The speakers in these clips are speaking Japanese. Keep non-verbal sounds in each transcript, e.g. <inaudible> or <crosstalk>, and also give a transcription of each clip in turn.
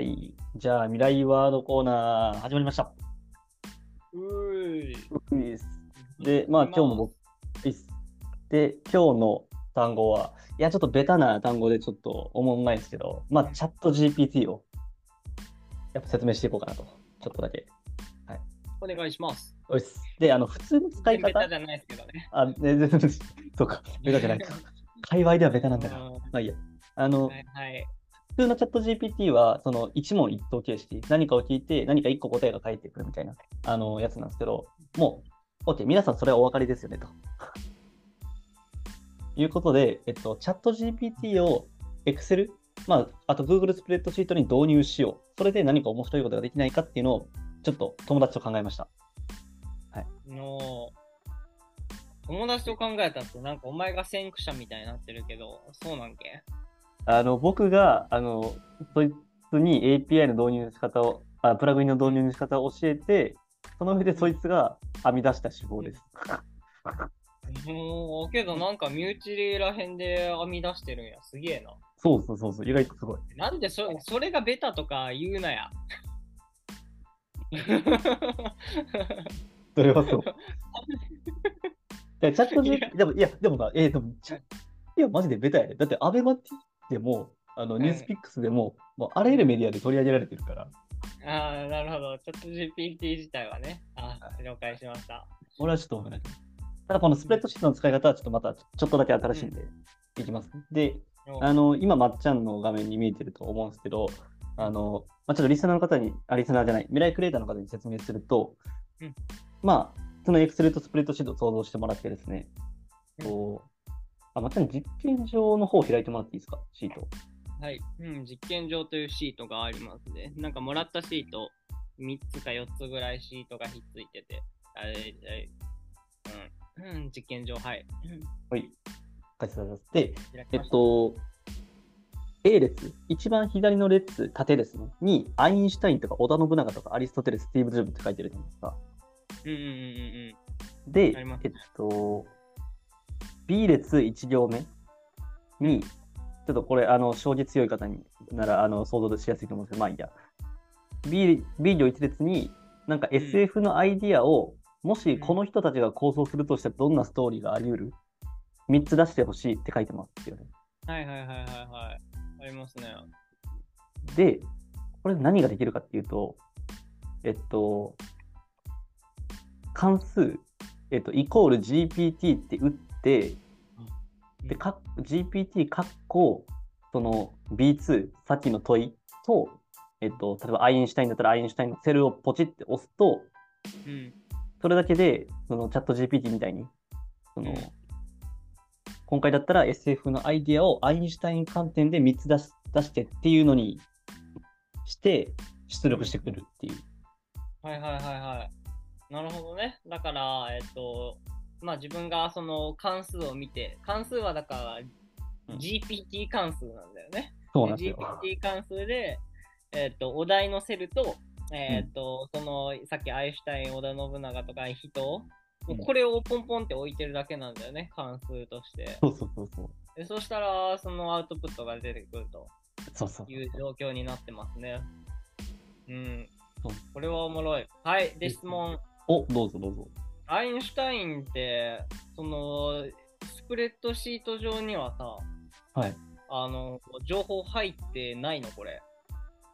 はい。じゃあ、未来ワードコーナー始まりました。うーい。で、まあ今日も僕、で、今日の単語は、いや、ちょっとベタな単語でちょっと思んないですけど、まあ、チャット GPT をやっぱ説明していこうかなと、ちょっとだけ。お願いします。おいっすで、あの、普通の使い方？ベタ、じゃないですけどね。あ、ね、全然、そうか、ベタじゃないか。界隈ではベタなんだな。うんまあいいや。あの、はいはい。普通のチャット GPT は、その一問一答形式、何かを聞いて、何か一個答えが返ってくるみたいな、あの、やつなんですけど、もう、OK、皆さんそれはお分かりですよね、と。<laughs> いうことで、えっと、チャット GPT を Excel、まあ、あと Google スプレッドシートに導入しよう。それで何か面白いことができないかっていうのを、ちょっと友達と考えました。はい。の友達と考えたってなんかお前が先駆者みたいになってるけど、そうなんけ？あの、僕が、あの、そいつに API の導入の仕方を、あプラグインの導入の仕方を教えて、その上でそいつが編み出した手法です。もう、けどなんか身内例らへんで編み出してるんや。すげえな。そうそうそうそう、意外とすごい。なんでそそれがベタとか言うなや。<laughs> それはそう。<laughs> でチャットいや GPT、でも、いや、でもな、えー、でも、いや、マジでベタやで。だって、アベマ T でも、あの、んニュースピックスでも、もうあらゆるメディアで取り上げられてるから、ああ、なるほど。チャット GPT 自体はね。あ了解しました。俺はちょっとない。ただ、このスプレッドシートの使い方は、ちょっとまた、ちょっとだけ新しいんで、いきます。で、あの、今、まっちゃんの画面に見えてると思うんですけど、あの、まあ、ちょっとリスナーの方に、あ、リスナーじゃない、未来クリエイターの方に説明すると、うんまあ、その Excel とスプレッドシートを想像してもらってですね、うんこう、あ、まっちゃん、実験場の方を開いてもらっていいですか、シート。はい、うん、実験場というシートがありますね。なんかもらったシート、3つか4つぐらいシートがひっついてて、あれ、あれ。うん、うん、実験場、はい。うんはい。書いて。くださって、えっと、A 列、一番左の列、縦ですね、に、アインシュタインとか織田信長とかアリストテレス、スティーブ・ジョブって書いてるじゃないですか。うんうんうんうんでえっと、B 列1行目に、ちょっとこれ、あの、将棋強い方になら、あの、想像しやすいと思うんですけど、まあいいや。B, B 行1列に、なんか SF のアイディアを、もしこの人たちが構想するとしたらどんなストーリーがあり得る ?3 つ出してほしいって書いてますよね。うん。はいはいはいはいはい。ありますね。で、これ何ができるかっていうと、えっと、関数、えっと、イコール GPT って打って、で、か GPT かっこ、その B2、さっきの問いと、えっと、例えばアインシュタインだったらアインシュタインのセルをポチって押すと、うん。それだけで、そのチャット GPT みたいに、その、うん今回だったら SF のアイディアをアインシュタイン観点で3つ出し出してっていうのにして出力してくるっていう。はいはいはいはい。なるほどね。だから、えっと、まあ自分がその関数を見て、関数はだからうん GPT 関数なんだよね。そうなんですよ。GPT 関数で、えっとお題のセルと、えっとそのさっきアインシュタイン、織田信長とか人、もうこれをポンポンって置いてるだけなんだよね、関数として。そうそうそうそう。でそしたら、そのアウトプットが出てくるとそうそういう状況になってますね。うんそう。これはおもろい。はい。で、質問。お、どうぞどうぞ。アインシュタインって、その、スプレッドシート上にはさ、はい。あの、情報入ってないのこれ。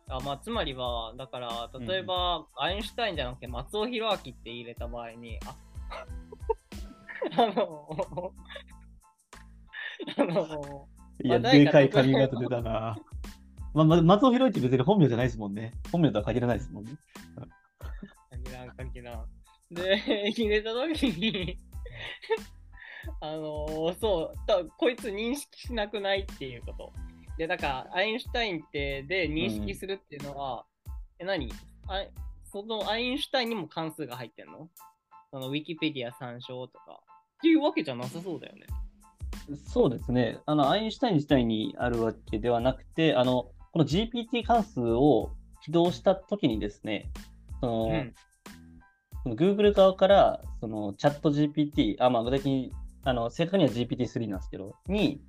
あまあ、つまりは、だから、例えば、アインシュタインじゃなくて松尾弘明って入れた場合に、あ <laughs> あの、あの、いや、でかい髪型出たな。まあ、ま松尾博之別に本名じゃないですもんね。本名とは限らないですもんね。限らん、限らん。で、<laughs> 入れたときに、<laughs> あのーそうた、こいつ認識しなくないっていうこと。で、だから、アインシュタインってで認識するっていうのは、え、何？あそのアインシュタインにも関数が入ってんの？そのウィキペディア参照とか。っていうわけじゃなさそうだよね。そうですね。あの、アインシュタイン自体にあるわけではなくて、あの、この GPT 関数を起動したときにですね、その、うん。Google 側から、そのチャット GPT、あ、まあ、具体的に、あの、正確には GPT-3 なんですけど、に、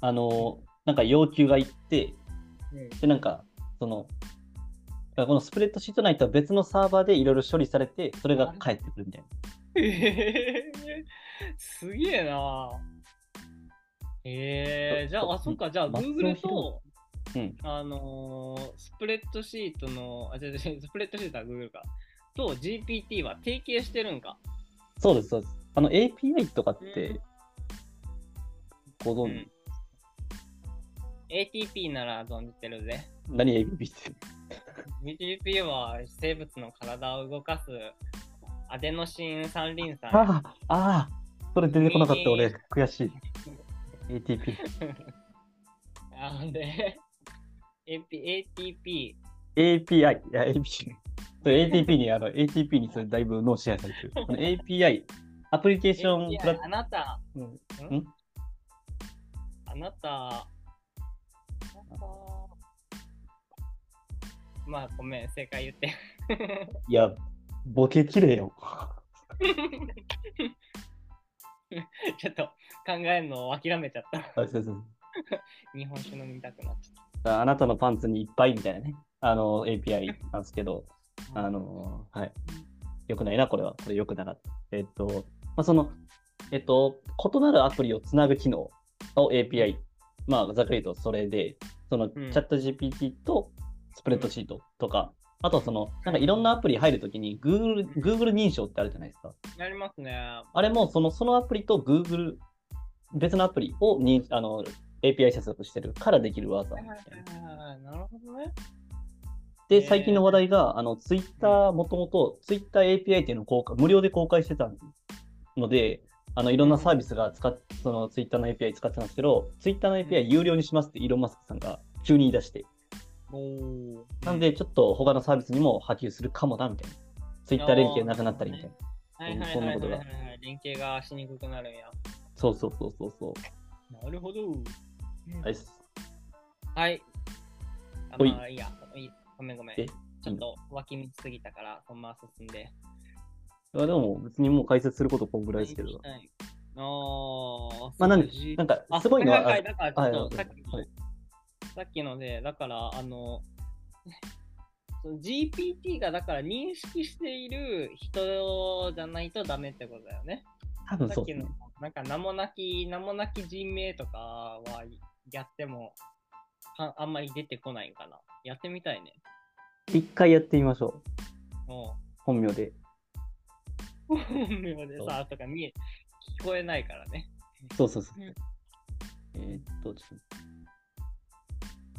あの、なんか要求がいって、うんで、なんか、その、らこのスプレッドシート内とは別のサーバーでいろいろ処理されて、それが返ってくるみたいな。えー、すげえな。えー、じゃあ、あ、そっか、じゃあ、松尾 Google 弘と、うんあのースプレッドシートの、あ、違う違う、スプレッドシートは Google か。と GPT は提携してるんか。そうです、そうです。あの API とかっうてんご存知、うん ATP なら存じてるぜ。何 API って？ATP は生物の体を動かすアデノシン三リン酸。ああ、それ出てこなかったに俺、悔しい。ATP。<laughs> あで、AP ATP、API。いや、API。ATP に、あの、ATP にそれだいぶ脳支配されてる。API、アプリケーションプラ API あなた、うんん？ん？あなた、あなたまあ、ごめん、正解言って。いや、ボケきれいよ。<laughs> ちょっと考えるのを諦めちゃった。あそうそう日本酒飲みたくなっちゃっあなたのパンツにいっぱいみたいなね、あの API なんですけど、た。あのはい。よくないな、これは。これよくなかった。えっと、まあ、その、えっと、異なるアプリをつなぐ機能を API、まあ、ざっくり言うとそれで、その、チうんャット GPT とスプレッドシートとか、あとその、なんかいろんなアプリ入るときに Google, Google 認証ってあるじゃないですか。やりますね。あれもそのそのアプリと Google、別のアプリをにあの API 接続してるからできる技いなるほどね。で、最近の話題が、あの、ツイッター、もともと、ツイッター API っていうのを公開、無料で公開してたので、あの、いろんなサービスが使っ、そのツイッターの API 使ってたんですけど、ツイッターの API 有料にしますってイーロン・マスクさんが急に言い出して、なんで、ちょっと他のサービスにも波及するかもな、みたいな。ツイッター連携なくなったりみたいな。はいはいそんなことがはいはいはい。連携がしにくくなるんや。そうそうそうそうそう。なるほど。はい。はい。あまあいいや。ごめんごめん。えちょっと脇道すぎたから、そのまま進んで。いやでも、別にもう解説することこんぐらいですけど。はいあーまあなんなんかあ、すごいのは、はいだからちょっとはいさっきの、はいさっきので、だから、あの、<laughs> GPT がだから認識している人じゃないとダメってことだよね。多分さっきのなんか名もなき、名もなき人名とかはやってもはあんまり出てこないんかな。やってみたいね。一回やってみましょう。も本名で。う、本名でさ、とか見え、聞こえないからね。そうそうそううん。えーっと、ちょっと。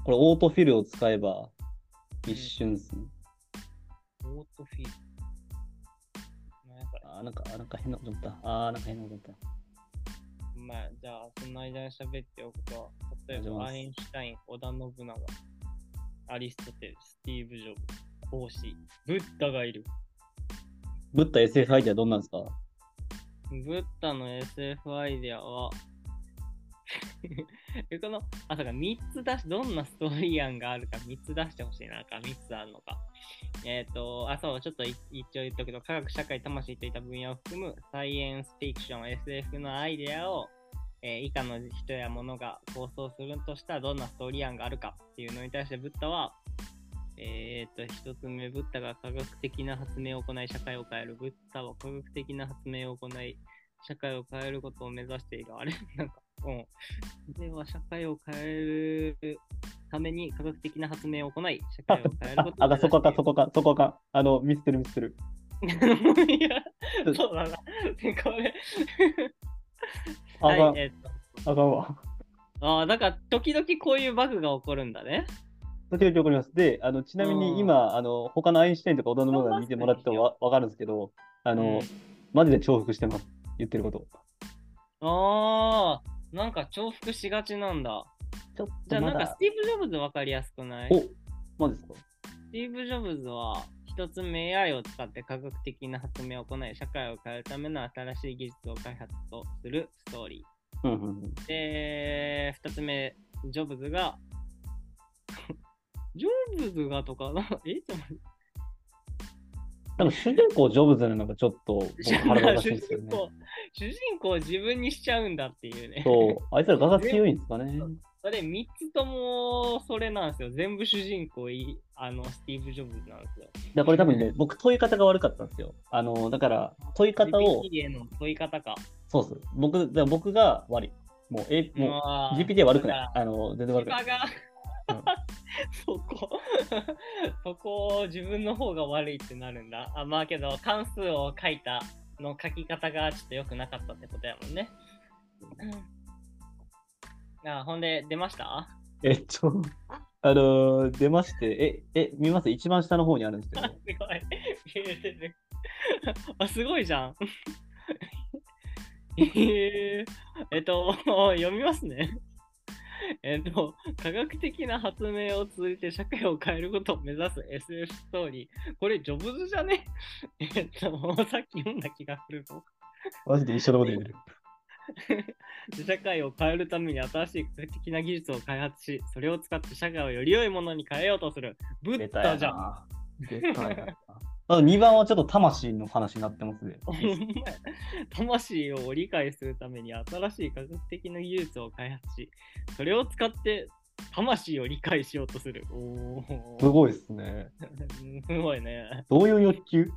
これ、オートフィルを使えば、一瞬ですね。オートフィール。あー、なんか、なんか変なこと思った。あー、なんか変なこと思った。まあ、じゃあ、その間に喋っておくと、例えば、アインシュタイン、織田信長、アリストテル、スティーブ・ジョブ、孔子、ブッダがいる。ブッダ SF アイデアどんなんですか？ブッダの SF アイデアは、<laughs> えこの、あ、そうか、3つ出し、どんなストーリー案があるか3つ出してほしいな、か3つあるのか。えっ、と、あ、そう、ちょっとい一応言っとくけど、科学、社会、魂といった分野を含むサイエンスフィクション、SF のアイデアを、えー以下の人や物が構想するとしたらどんなストーリー案があるかっていうのに対してブッダは、えっ、と、一つ目、ブッダが科学的な発明を行い、社会を変える。ブッダは科学的な発明を行い、社会を変えることを目指している。あれ？<laughs> なんか、うん。では、社会を変えるために科学的な発明を行い、社会を変えるあこと、をあ、目指している。<laughs> そこか、そこか、そこか。あの、ミスってる、ミスってる。<laughs> いや、そうだな。これ。あかん、はい、えっと。あかんわ。ああ、だから、時々こういうバグが起こるんだね。時々わかります。で、あのちなみうんに今、あの他のアインシュタインとか織田信長見てもらってもわわかるんですけど、あの、うんマジで重複してます。言ってること。ああ、なんか重複しがちなんだ。ちょっじゃあ、なんかス。ティーブ・ジョブズわかりやすくない？おマジですか？スティーブ・ジョブズは、一つ目 AI を使って科学的な発明を行い、社会を変えるための新しい技術を開発とするストーリうんうんうん。ー。で、二つ目、ジョブズが、<laughs> ジョブズがとかな、<laughs> え？ちょっと待ってなんか主人公ジョブズなのがちょっと僕腹立たしいんですよね。<laughs> 主人公自分にしちゃうんだっていうね。そう、あいつら画が強いんですかね。それ3つともそれなんですよ。全部主人公いあのスティーブ・ジョブズなんですよ。だこれ多分ね、僕問い方が悪かったんですよ。あの、だから問い方を、GPT への問い方か。そうっす。僕、だ僕が悪い。もう、え、もう、GPT は悪くないあの、全然悪くない。がうん <laughs> そこ <laughs> そこを自分の方が悪いってなるんだ。あまあけど関数を書いたの書き方がちょっと良くなかったってことやもんね。あほんで出ました？えっと、あの、出まして、え、え、見ます？一番下の方にあるんですけど <laughs> す。ごい。見えてる。<laughs> あ、すごいじゃん。<laughs> えー、えっと、読みますね。えっと、科学的な発明を通じて社会を変えることを目指す SF ストーリー。これ、ジョブズじゃね？えっと、さっき読んだ気がするぞ。マジで一緒のこと言ってる。<laughs> で社会を変えるために新しい科学的な技術を開発し、それを使って社会をより良いものに変えようとする。ブッダじゃん。な。出たやな。<laughs> あ2番はちょっと魂の話になってますね。<laughs> 魂を理解するために新しい科学的な技術を開発し、それを使って魂を理解しようとする。すごいですね。すごいね。どういう欲求？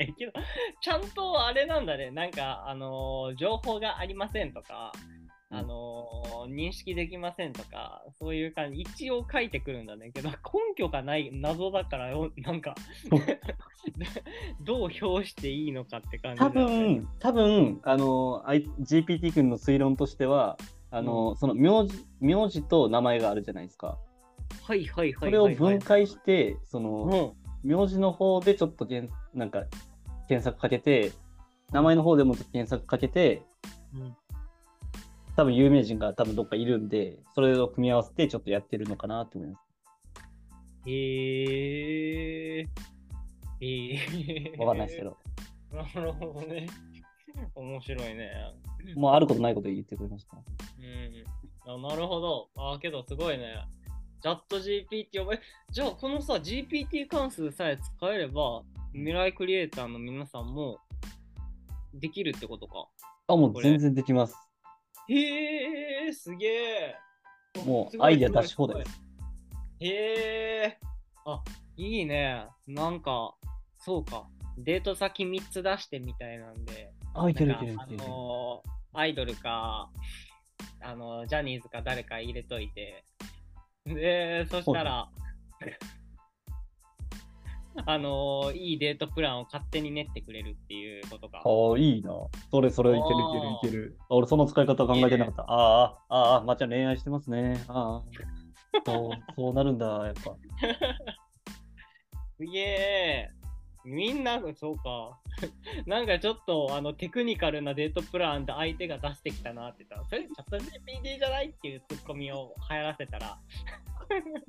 ねえけど、ちゃんとあれなんだね。なんか、あのー情報がありませんとか、あのー認識できませんとか、そういう感じ、一応書いてくるんだね。けど、根拠がない謎だから、おなんか、<laughs> どう表していいのかって感じだ多分、多分、あの、あい GPT 君の推論としては、あの、その名字、名字と名前があるじゃないですか。はいはいはいそれを。分解して、その、うん名字の方でちょっとなんか検索かけて、名前の方でも検索かけて、うん多分有名人が多分どっかいるんで、それを組み合わせてちょっとやってるのかなと思います。へえー。えー。わかんないですけ。ど。なるほどね。面白いね。もうあることないこと言ってくれました。うん。あなるほど。あけどすごいね。チャット GPT を、え、じゃあこのさ、GPT 関数さえ使えれば、未来クリエイターの皆さんもできるってことか？あ、もう全然できます。へえ、すげえ。もうアイデア出し放題です。へえ。あ、いいね。なんか、そうか。デート先3つ出してみたいなんで。あ、いけるいけるいける。のーアイドルか、あの、ジャニーズか誰か入れといて、で、そしたら、<laughs> あのーいいデートプランを勝手に練ってくれるっていうことか。ああ、いいな。それそれいけるいけるいける。あ俺その使い方考えてなかった。ああ、ああ、まっちゃん恋愛してますね。ああ。そう、そうなるんだ、やっぱ。<laughs> すげえ。みんな、そうか。<laughs> なんかちょっとあのテクニカルなデートプランで相手が出してきたなって言ったら、それチャット GPT じゃないっていうツッコミを流行らせたら、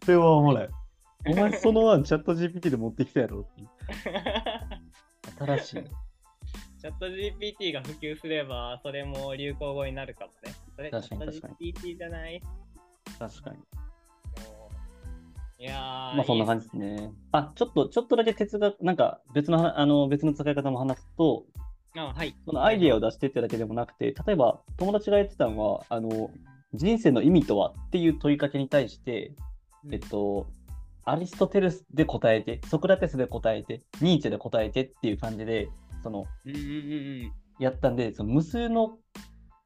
それはおもろい。お前その案チャット GPT で持ってきたやろって。新しい。<laughs> チャット GPT が普及すれば、それも流行語になるかもね。それチャット GPT じゃない？確かに。いやー、まあそんな感じですね。あ、ちょっと、ちょっとだけ哲学、なんか別の、あの、別の使い方も話すと、じ。あはい。そのアイディアを出してってだけでもなくて、例えば友達が言ってたのは、あの、人生の意味とはっていう問いかけに対して、えっと、アリストテレスで答えて、ソクラテスで答えて、ニーチェで答えてっていう感じで、その、うんうんうんうん。やったんで、その無数の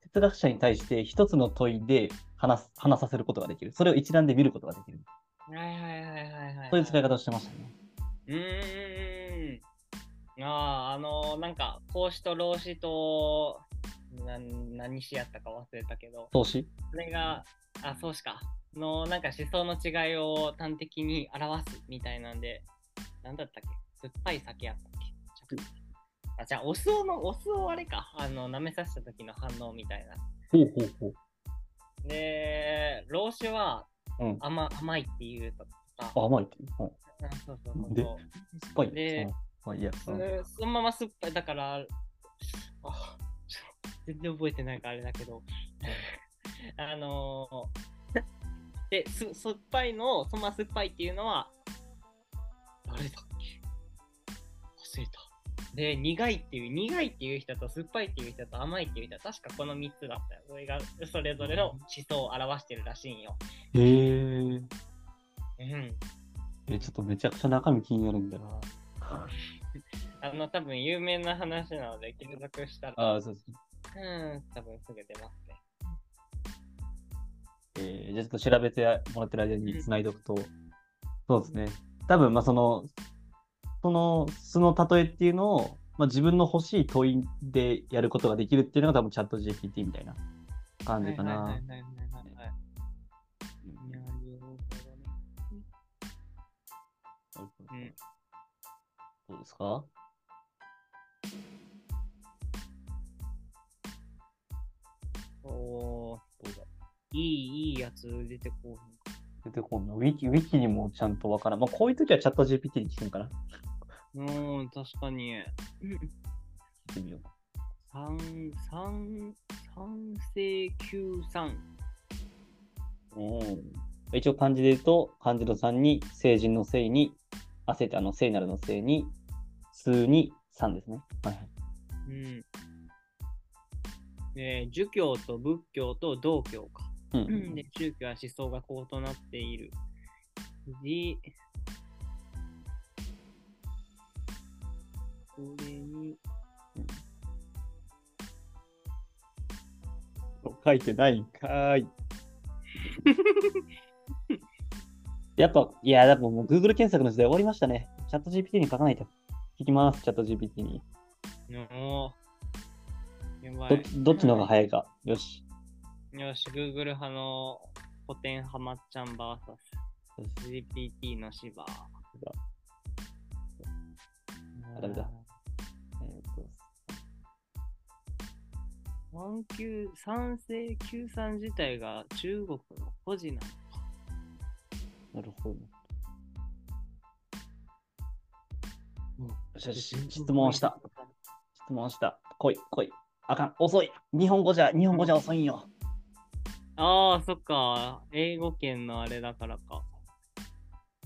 哲学者に対して一つの問いで話す話させることができる。それを一覧で見ることができる。はいはいはいはいはい。そういう使い方をしてましたね。うーん。ああ、あのーなんか、孔子と老子と、な何詩やったか忘れたけど、投資それが、あ、そうしか。の、なんか思想の違いを端的に表すみたいなんで、なんだったっけ？酸っぱい酒やったっけ？あ、じゃあ、お酢をの、お酢をあれか。あの、舐めさせた時の反応みたいな。ほうほうほう。で、老子はうん。甘甘いっていうとか。あ、甘いって。う？ん。あそうそうそうでそう。酸っぱい？でうんまあいいや。うんそそのまま酸っぱい、だから、あちょ全然覚えてないからあれだけど、<laughs> あのー、で、す酸っぱいのを、そのまま酸っぱいっていうのは、誰だっけ？忘れた。で、苦いっていう、苦いっていう人と酸っぱいっていう人と甘いっていう人は確かこの3つだったよ。それがそれぞれの思想を表してるらしいんよ。へえ。うん。え、ちょっとめちゃくちゃ中身気になるんだな。<laughs> あの、多分有名な話なので、継続したら、ああ、そうですね。うん、多分すぐ出ますね。えー、じゃあちょっと調べてもらってる間に繋いでおくと、そうですね。多分、まあその、その素の例えっていうのを、まあ、自分の欲しい問いでやることができるっていうのが多分チャット GPT みたいな感じかな。はいはいはいはいどね。どうですか？おー、どうだ？いい、いいやつ出てこう。出てこんな。ウィキ、ウィキにもちゃんとわからん。まあ、こういう時はチャット GPT に聞くんかな。うん、確かに。聞いてみよう。三、三、三世九三。うん一応漢字で言うと、漢字の3に、成人の聖に、汗ってあの、聖なるの聖に、数に3ですね。はいはい。うん。で、儒教と仏教と道教か。ううんん、で、宗教は思想がこうとなっている。で、これに、書いてないんかーい。<laughs> やっぱ、いや、やっぱもう Google 検索の時代終わりましたね。チャット GPT に書かないと。聞きます、チャット GPT に。おーやばどい。どっちの方が早いか。よし。よし、Google 派の古典ハマっちゃん VS GPT の芝。あダメだえーと三級、三世九三自体が中国の孤児なのか。なるほど。よしよし、質問した。質問した。来い、来い。あかん、遅い。日本語じゃ、日本語じゃ遅いんよ。ああ、そっか。英語圏のあれだからか。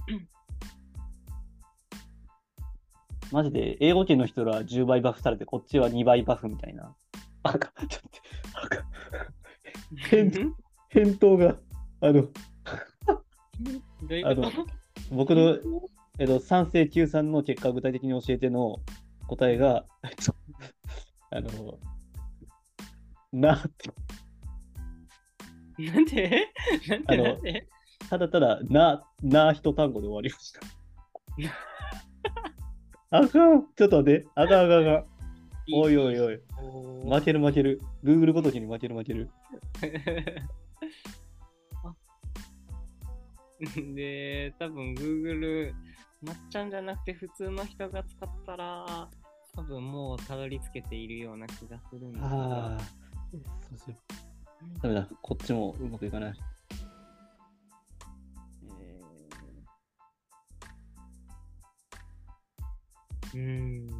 <coughs> マジで、英語圏の人ら10倍バフされて、こっちは2倍バフみたいな。あかん、ちょっとあかん。<laughs> 返返答が、あの、あの僕の、えっと、3世9んの結果を具体的に教えての答えが、えっとあの、なって、なんで？なんで？なんで？ただただ、な、な一単語で終わりました。<laughs> あかん、ちょっと待って、あかんあかんあかん。おいおい。おい、負ける負ける。Google ごときに負ける負ける。<laughs> あ <laughs> で、多分 Google、まっちゃんじゃなくて普通の人が使ったら、多分もうたどり着けているような気がするんですあがあ。ダメだ、こっちもうまくいかない。えうーん。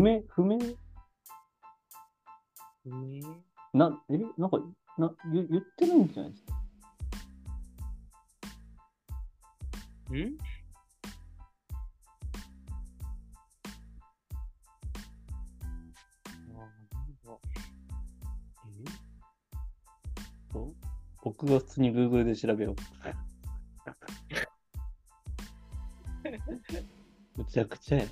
不明不明ねな、え？なんか、な、言言ってないんじゃないですか？ん？僕が普通に Google で調べよう。<laughs> むちゃくちゃや。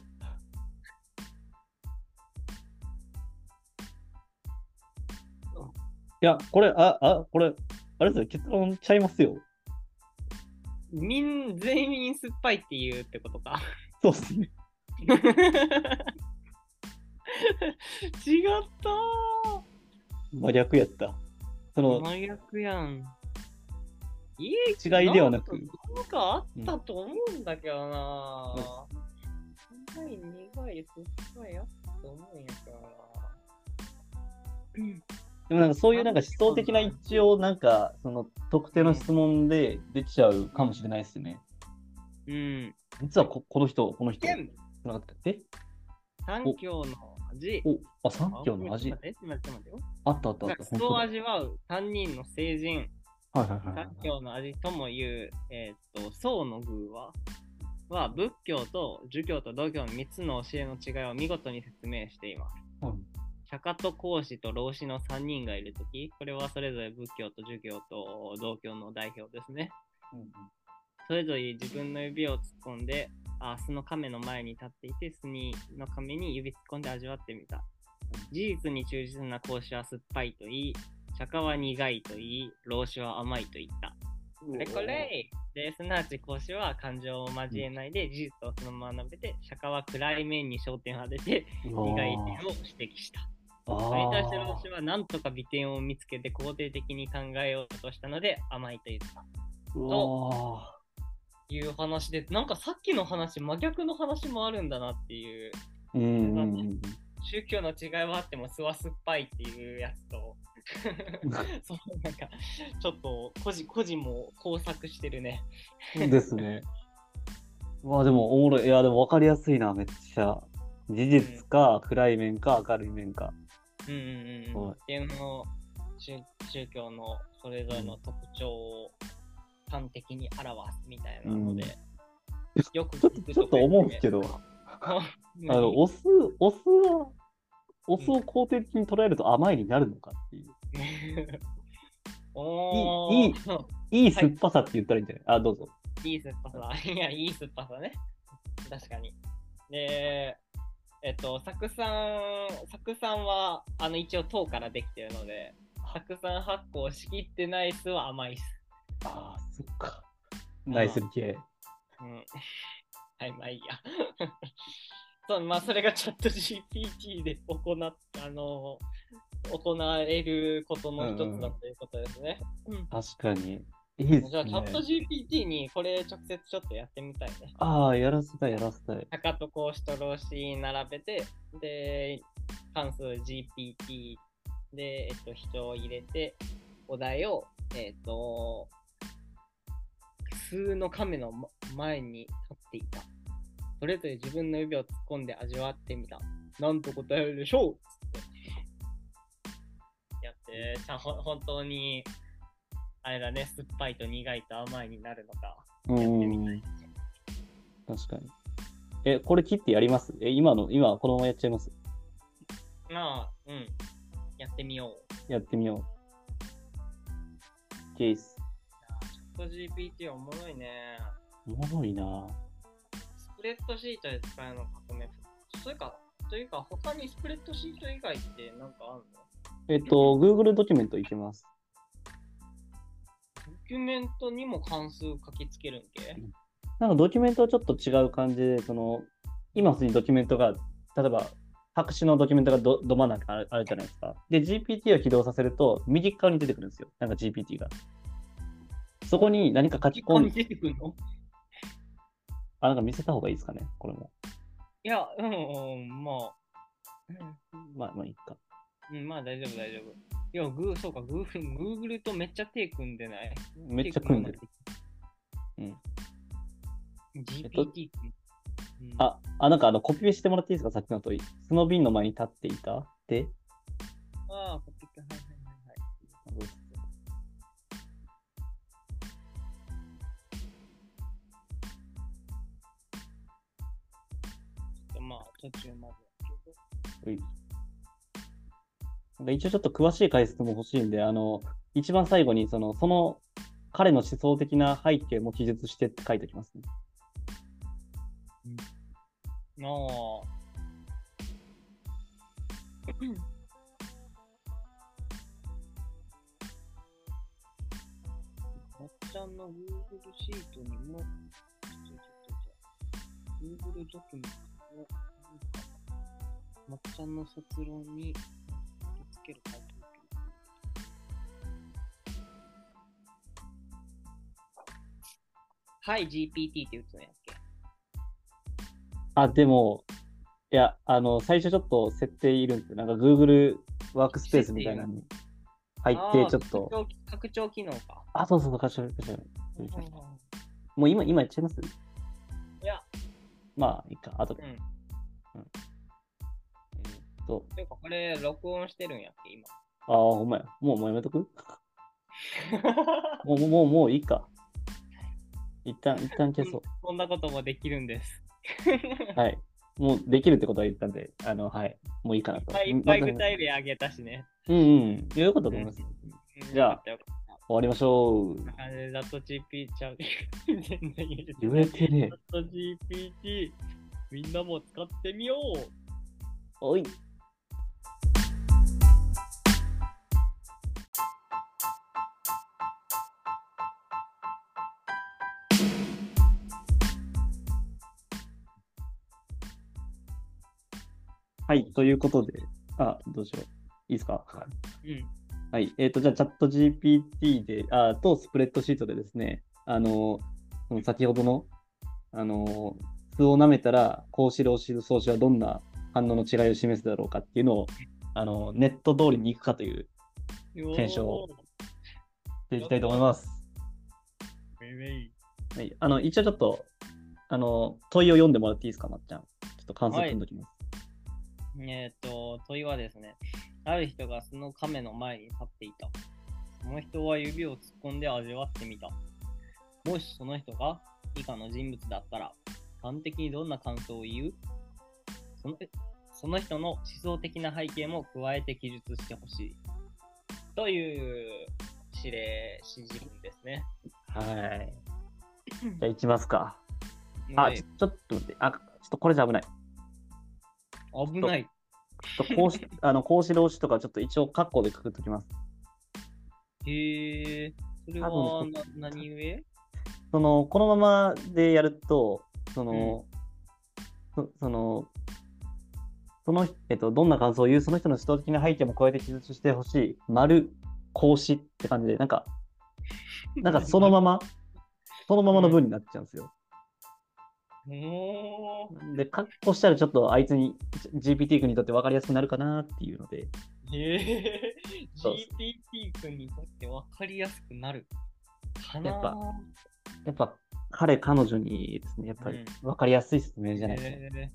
いや、これ、あ、あ、これ、あれですよ、結論ちゃいますよ。みん、全員酸っぱいって言うってことか。そうっすね。<laughs> 違った真逆やった。その、真逆やん。い違いではなくんかかあったと思うんだけどなぁ。苦い、苦い、酸っぱいあったと思うんやからなでもなんかそういうなんか思想的な一致をなんか、その特定の質問で出ちゃうかもしれないですね。うん。実はここの人、この人、え三教の味。お、あ、三教の味あ。待ったあったあった。クソを味わう三人の聖人。はいはいはいはい三。教の味とも言う、えーっと、宋の宮は、は仏教と儒教と道教の3つの教えの違いを見事に説明しています。うん釈迦と孔子と老子の3人がいるとき、これはそれぞれ仏教と儒教と道教の代表ですね。それぞれ自分の指を突っ込んで、あ巣の亀の前に立っていて、巣にの亀に指突っ込んで味わってみた。事実に忠実な孔子は酸っぱいと言い、釈迦は苦いと言い、老子は甘いと言った。これこれで、すなわち孔子は感情を交えないで事実をそのまま述べて、釈迦は暗い面に焦点を当てて、苦い点を指摘した。あそれに対しは何とか美点を見つけて肯定的に考えようとしたので甘いと言った。うわいう話で、なんかさっきの話、真逆の話もあるんだなっていう、ーうんうんうん宗教の違いはあっても、酢は酸っぱいっていうやつと、<laughs> そうなんか、ちょっと個人個人も工作してるね。うん。ですね。うわ、でもおもろい。いや、でも分かりやすいな、めっちゃ。事実か、暗い面か、明るい面か。うんうんうんうん。はいっていうのを宗宗教のそれぞれの特徴を端的に表すみたいなので、よくちょっとちょっと思うんですけど、ああの、お酢、お酢は、お酢を肯定的に捉えると甘いになるのかっていう。<laughs> おいいいいーいい酸っぱさって言ったらいいんじゃない？あ、どうぞ。いい酸っぱさ。いや、いい酸っぱさね。確かに。で、えっと、酢酸、酢酸は、あの、一応糖からできてるので、酢酸発酵しきってない酢は甘い酢。ああ、そっか。ナイスリ系。うん。はい、まあいいや。<laughs> そう、まあ、それがチャット GPT で行った、あの、行われることの一つだということですね。うん。確かに。いいですじゃあ、チャットね。GPT にこれ直接ちょっとやってみたいね。ああ、やらせたい、やらせたい。赤と格子と老子並べて、で、関数 GPT で、えっと、人を入れて、お題を、えっと、数の亀のま前に立っていた。それぞれ自分の指を突っ込んで味わってみた。なんと答えるでしょう。やって、ちゃんほ本当に、あれだね、酸っぱいと苦いと甘いになるのか。うやってみたんい。確かに。え、これ切ってやります？え、今の、今このままやっちゃいます？まあ、うん。やってみよう。やってみよう。ケース。チャット GPT おもろいね。おもろいなスプレッドシートで使えるの革命。それか、というか、他にスプレッドシート以外ってなんかあるの？えっと、Google ドキュメントいけます。ドキュメントにも関数書きつけるんけ？なんかドキュメントはちょっと違う感じで、その、今普通にドキュメントが、例えば、白紙のドキュメントがどど真ん中にあるじゃないですか。で、GPT を起動させると、右側に出てくるんですよ。なんか GPT が。そこに何か書き込んに出てくるの？あ、なんか見せた方がいいですかね、これも。いや、うん、うん、まあ、まあ、まあ、いいか。うん、まあ大丈夫、大丈夫。いや、グー、そうか、グー、Google とめっちゃ手組んでない？めっちゃ組んでる。うん。GPT 君。うん、あ、あ、なんかあの、コピペしてもらっていいですか、さっきのとり。その瓶の前に立っていたで、ああ、コピペ、はいはいはいはい。まあ、途中までやけど。うい一応ちょっと詳しい解説も欲しいんで、あの、一番最後にその、その彼の思想的な背景も記述してって書いておきますね。なあ。まっちゃんの Google シートにも、ちょちょちょちょ Google ドキュメントを、まっちゃんの卒論にける回答はい、GPT って打つのやっけ？あ、でも、いや、あの、最初ちょっと設定いるんですよ。なんか Google ワークスペースみたいなのに入って、ちょっと。拡張拡張機能か。あ、そうそうそう、貸し貸しもう今、今やっちゃいます？いや、まあ、いいか。あとで。うん。えーっと、てか、これ、録音してるんやっけ、今。ああ、ほんまや。もうもうやめとく？<laughs> もう、もう、もう、もういいか。一旦、一旦消そこんなこともできるんです。う。<laughs> はい。もうできるってことは言ったんで、あの、はい。もういいかないと。いいっぱい具ま体例あげたしね。うんうん。よかったと思います。うんじゃあ終わりましょう。あれ、ザット GPT ちゃう。<laughs> 全然言えてねザット GPT、みんなも使ってみよう。おい。はい、ということで、あ、どうしよう。いいですか？うん。はい。えっ、と、じゃあ、チャット GPT で、あと、スプレッドシートでですね、あの、その先ほどの、あの、図を舐めたら、格子、老子、総子はどんな反応の違いを示すだろうかっていうのを、あの、ネット通りに行くかという、検証おーしていきたいと思います。はい。あの、一応ちょっと、あの、問いを読んでもらっていいですか、まっちゃん。ちょっと関数組んどきます。えっ、と、問いはですね、ある人がその亀の前に立っていた。その人は指を突っ込んで味わってみた。もしその人が以下の人物だったら、端的にどんな感想を言う？そのその人の思想的な背景も加えて記述してほしい。という指令、指示文ですね。はい。<laughs> じゃあ、行きますか。あ、でちょちょっと待って。あ、ちょっとこれじゃ危ない。危ない。ちょっと格子、<laughs> あの、格子、老子とか、ちょっと一応、カッコでくくっときます。へえ、それは何故？その、このままでやると、その、そその、その、えっと、どんな感想を言う、その人の指導的な背景も加えて記述してほしい、丸、格子って感じで、なんか、なんかそのまま、<laughs> そのままの文になっちゃうんですよ。で、カッコしたらちょっとあいつに、GPT 君にとって分かりやすくなるかなっていうので、へえ、そう GPT 君にとって分かりやすくなる。かなやっぱやっぱ彼、彼女にですね、やっぱり分かりやすい説明じゃないと。へえ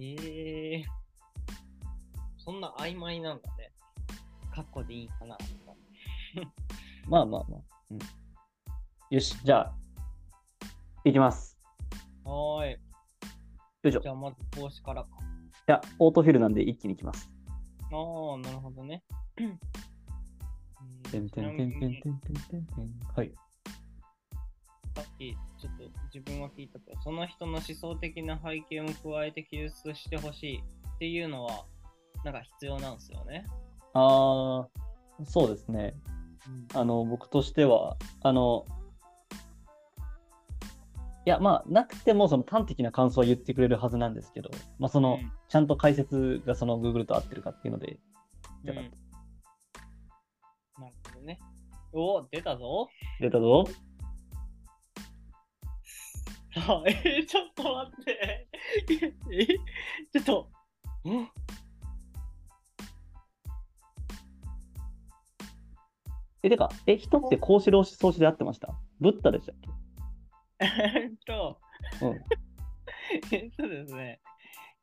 ええそんな曖昧なんだね。カッコでいいかな。<laughs> まあまあまあ。うん、よし、じゃあ、いきます。はーい。よいしょ。じゃあまず投資からか。じゃあ、オートフィルなんで一気にいきます。ああ、なるほどね。うんてんてんてんてんてんてんてんてん。はい。さっきちょっと自分は聞いたけど、その人の思想的な背景も加えて記述してほしいっていうのは、なんか必要なんですよね。あー、そうですね。あの、僕としては、あの、いや、まあ、なくても、その端的な感想は言ってくれるはずなんですけど、まあ、その、うんちゃんと解説がその Google と合ってるかっていうので、うんなるほどね。お出たぞ。出たぞ。あ <laughs> えー、ちょっと待って。え、ちょっと。んえ、てか、え、人って孔子老子創始で合ってました？ブッダでしたっえっ <laughs> と、けうん。えっとですね。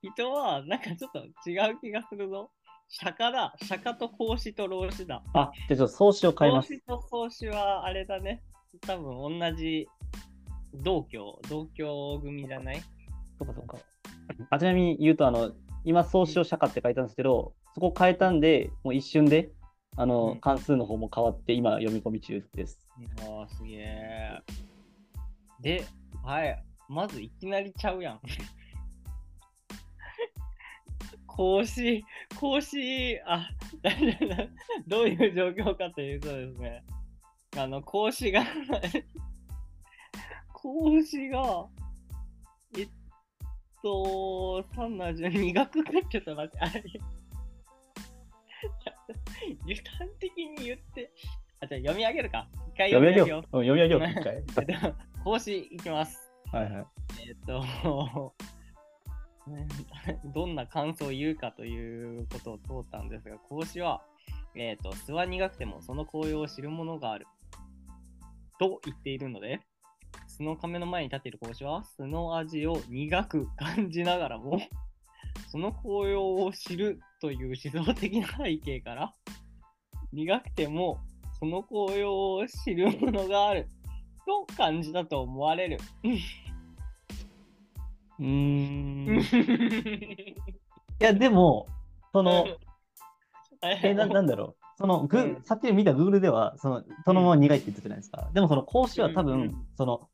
人はなんかちょっと違う気がするぞ。釈迦だ。釈迦と孔子と老子だ。あ、じゃあちょっと創始を変え孔ます。子と孔子はあれだね。多分同じ同居、同居組じゃない？そうかそうか。あちなみに言うと、あの、今、創始を釈迦って書いたんですけど、そこ変えたんで、もう一瞬で、あの、うん関数の方も変わって、今、読み込み中です。ああ、すげえ。で、はい。まずいきなりちゃうやん。<laughs> 講師、講師、あ、だだだどういう状況かというとですね、あの、講師が、<laughs> 講師が、えっと、単な順に学かちょっと待って、あれ、<laughs> 具体的に言って、あ、じゃあ読み上げるか。一回読み上げよよう。うん読み上げよう、一回。えっと、講師いきます。はいはい。えっと、<laughs> どんな感想を言うかということを問ったんですが、講師は、えっと、諏訪苦くてもその紅葉を知るものがある。と言っているので、巣の亀の前に立っている講師は、巣の味を苦く感じながらも、その紅葉を知るという思想的な背景から、苦くてもその紅葉を知るものがあると感じたと思われる。うーん。<laughs> いや、でも、その、え、ななんだろう。そのグ、うんさっき見た Google では、その、そのまま苦いって言ってたじゃないですか。でも、その講師は多分、うんうんその、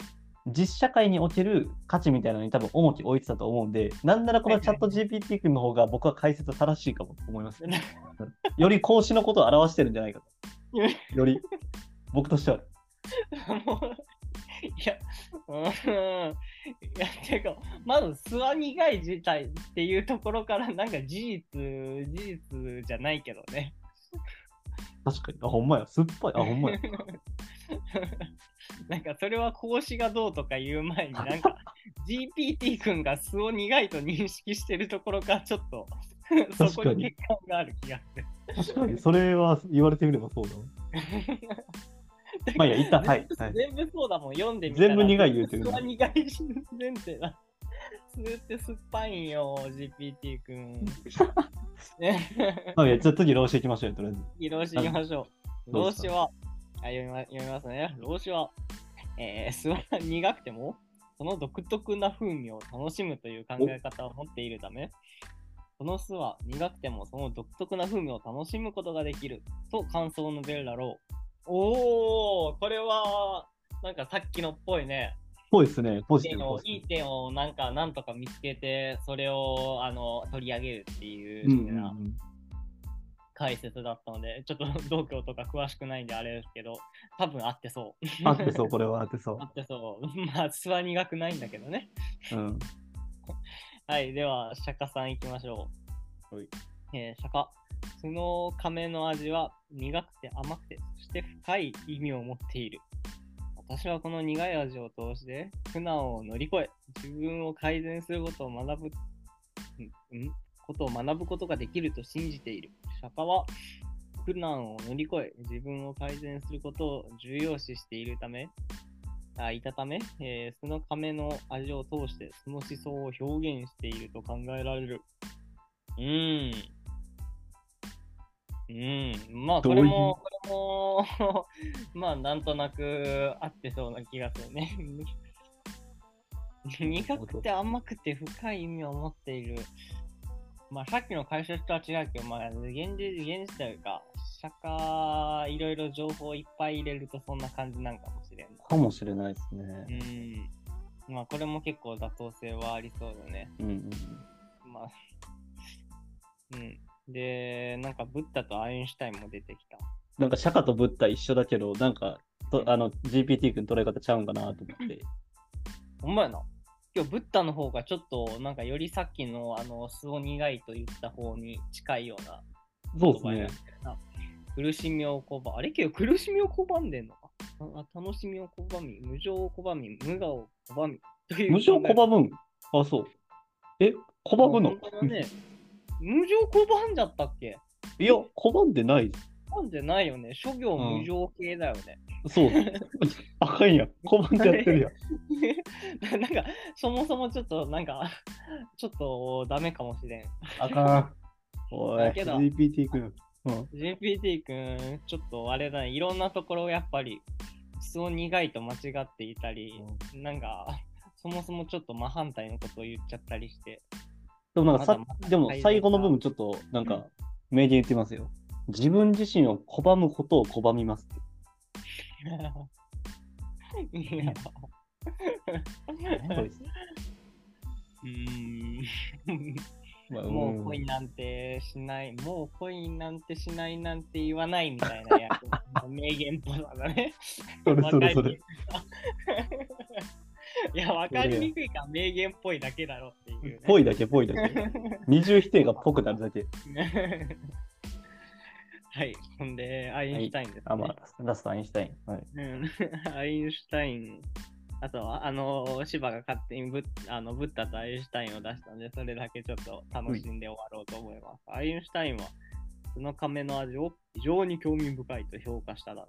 実社会における価値みたいなのに多分重きを置いてたと思うんで、なんならこのチャット GPT 君の方が僕は解説正しいかもと思います。<laughs> より講師のことを表してるんじゃないかと。より、僕としては。<laughs> もういや、うん、いや、てか、まず、巣は苦い自体っていうところから、なんか事実、事実じゃないけどね。確かに。あ、ほんまや。酸っぱい。あ、ほんまや。なんかそれは講師がどうとか言う前になんか GPT 君が素を苦いと認識してるところからちょっと <laughs> そこに欠陥がある気がする。確かに、それは言われてみればそうだわ。まあいいや、一旦、はい。はい、全部そうだもん、読んでみたら。全部苦い言うてる苦い前提だ。素って酸っぱいんよ、GPT 君。ね <laughs> <laughs> まあいいや、じゃあ次、老子行きましょうよ、とりあえず。移動していきましょう。老子は、あ読みま読みますね。老子は、えー、酢は苦くても、その独特な風味を楽しむという考え方を持っているため、その酢は苦くてもその独特な風味を楽しむことができると感想を述べるだろう。おー、これは、なんかさっきのっぽいね。そうですね、ポジティブ。いい点をなんかなんとか見つけて、それをあの取り上げるっていうブ。うなうんうん。解説だったので、ちょっと道教とか詳しくないんであれですけど、多分合ってそう。あってそう、これはあってそ合ってそう。まあ、諏訪苦くないんだけどね。う。うん。はい、では、釈迦さん行きましょう。はい。えー、釈迦。その亀の味は苦くて甘くて、そして深い意味を持っている。私はこの苦い味を通して苦難を乗り越え、自分を改善することを学ぶ、んん？ことを学ぶことができると信じている。釈迦は苦難を乗り越え、自分を改善することを重要視しているため、あいたため、えーその亀の味を通してその思想を表現していると考えられる。うーん。うん。まあ、これも、これも、<laughs> まあ、なんとなく合ってそうな気がするね。<laughs> 苦くて甘くて深い意味を持っている。まあ、さっきの解説とは違うけど、まあ、現実、現実というか、釈迦、いろいろ情報をいっぱい入れるとそんな感じなんかもしれんな。かもしれないですね。うん。まあ、これも結構妥当性はありそうだね。うんうん。まあ、<laughs> うん。で、なんか、ブッダとアインシュタインも出てきた。なんか、釈迦とブッダ一緒だけど、なんか、とあの、GPT 君捉え方ちゃうんかなと思って。ほんまやな。今日、ブッダの方がちょっと、なんか、よりさっきの、あの、素を苦いと言った方に近いようなそうですね。苦しみを拒む。あれけど、苦しみを拒んでんのかあ楽しみを拒み、無情を拒み、無我を拒み。無情拒むん？あ、そう。え、拒むの？ね。無情拒んじゃったっけ？いや、拒んでない。拒んでないよね。諸行無常系だよね。そう。<laughs> あかんやん。拒んでやってるやん。<laughs> なんか、そもそもちょっと、なんか、ちょっとダメかもしれん。あかん。おい、だけど GPT 君。うん。GPT 君、ちょっとあれだね、いろんなところやっぱり、そう苦いと間違っていたり、なんか、そもそもちょっと真反対のことを言っちゃったりして。でもなんかさまだまだでも最後の部分ちょっとなんか名言言ってますよ。自分自身を拒むことを拒みますって。い <laughs> やそうーん。まあもう恋なんてしない、もう恋なんてしないなんて言わないみたいなやつ名言っぽさだね。それそれそれわかりにく。い <laughs> いや、わかりにくいから名言っぽいだけだろっていう、ね。ぽいだけぽいだけ。二重否定がぽくなるだけ。<laughs> はい。ほんで、アインシュタインです、ねあ、まあ、ラストアインシュタイン。はい。うん <laughs> アインシュタイン、あとは、あの、芝が勝手にブッあのブッダとアインシュタインを出したので、それだけちょっと楽しんで終わろうと思います。アインシュタインは、その亀の味を非常に興味深いと評価しただろ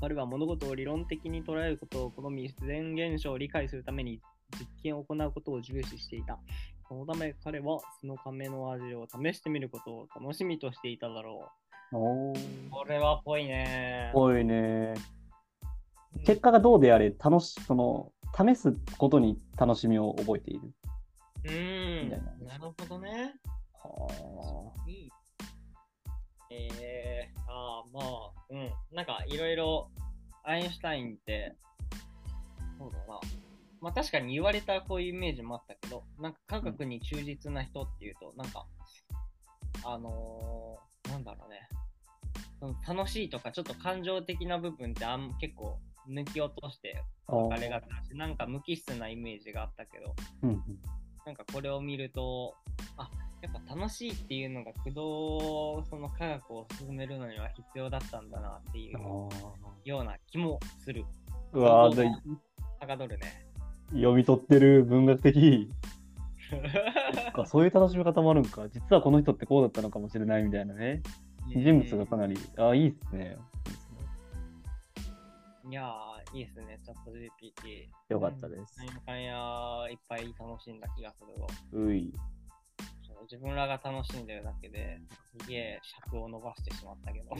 彼は物事を理論的に捉えることを好み、自然現象を理解するために実験を行うことを重視していた。そのため彼はその亀の味を試してみることを楽しみとしていただろう。これはぽいね。ぽいね。うん結果がどうであれ、楽し、その、試すことに楽しみを覚えている。うーん。ななるほどね。はいい。えー、ああ、まあ、うん。なんか、いろいろ、アインシュタインって、そうだな。まあ、確かに言われたこういうイメージもあったけど、なんか科学に忠実な人っていうと、なんか、あのー、なんだろうね。その楽しいとか、ちょっと感情的な部分ってあん結構抜き落としてあれがし、なんか無機質なイメージがあったけど、うんうんなんかこれを見ると、あやっぱ楽しいっていうのが駆動その科学を進めるのには必要だったんだなっていうあような気もする。ーうわーはかどるね。読み取ってる文学的。<laughs> そそういう楽しみ方もあるんか。実はこの人ってこうだったのかもしれないみたいなね。人物がかなり、ああ、いいっすね。いやー、いいですね、チャット GPT。よかったですなんやかんやいっぱい楽しんだ気がするわ。うい。自分らが楽しんでるだけで、すげえ尺を伸ばしてしまったけど、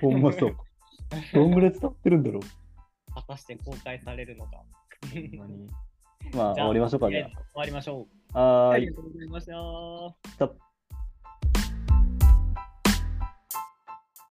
ほんまそう。どんぐらい伝わってるんだろう。果たして公開されるのか。ほんまに。まあ、終わりましょうかね。終わりましょう。はーいありが。とうございました。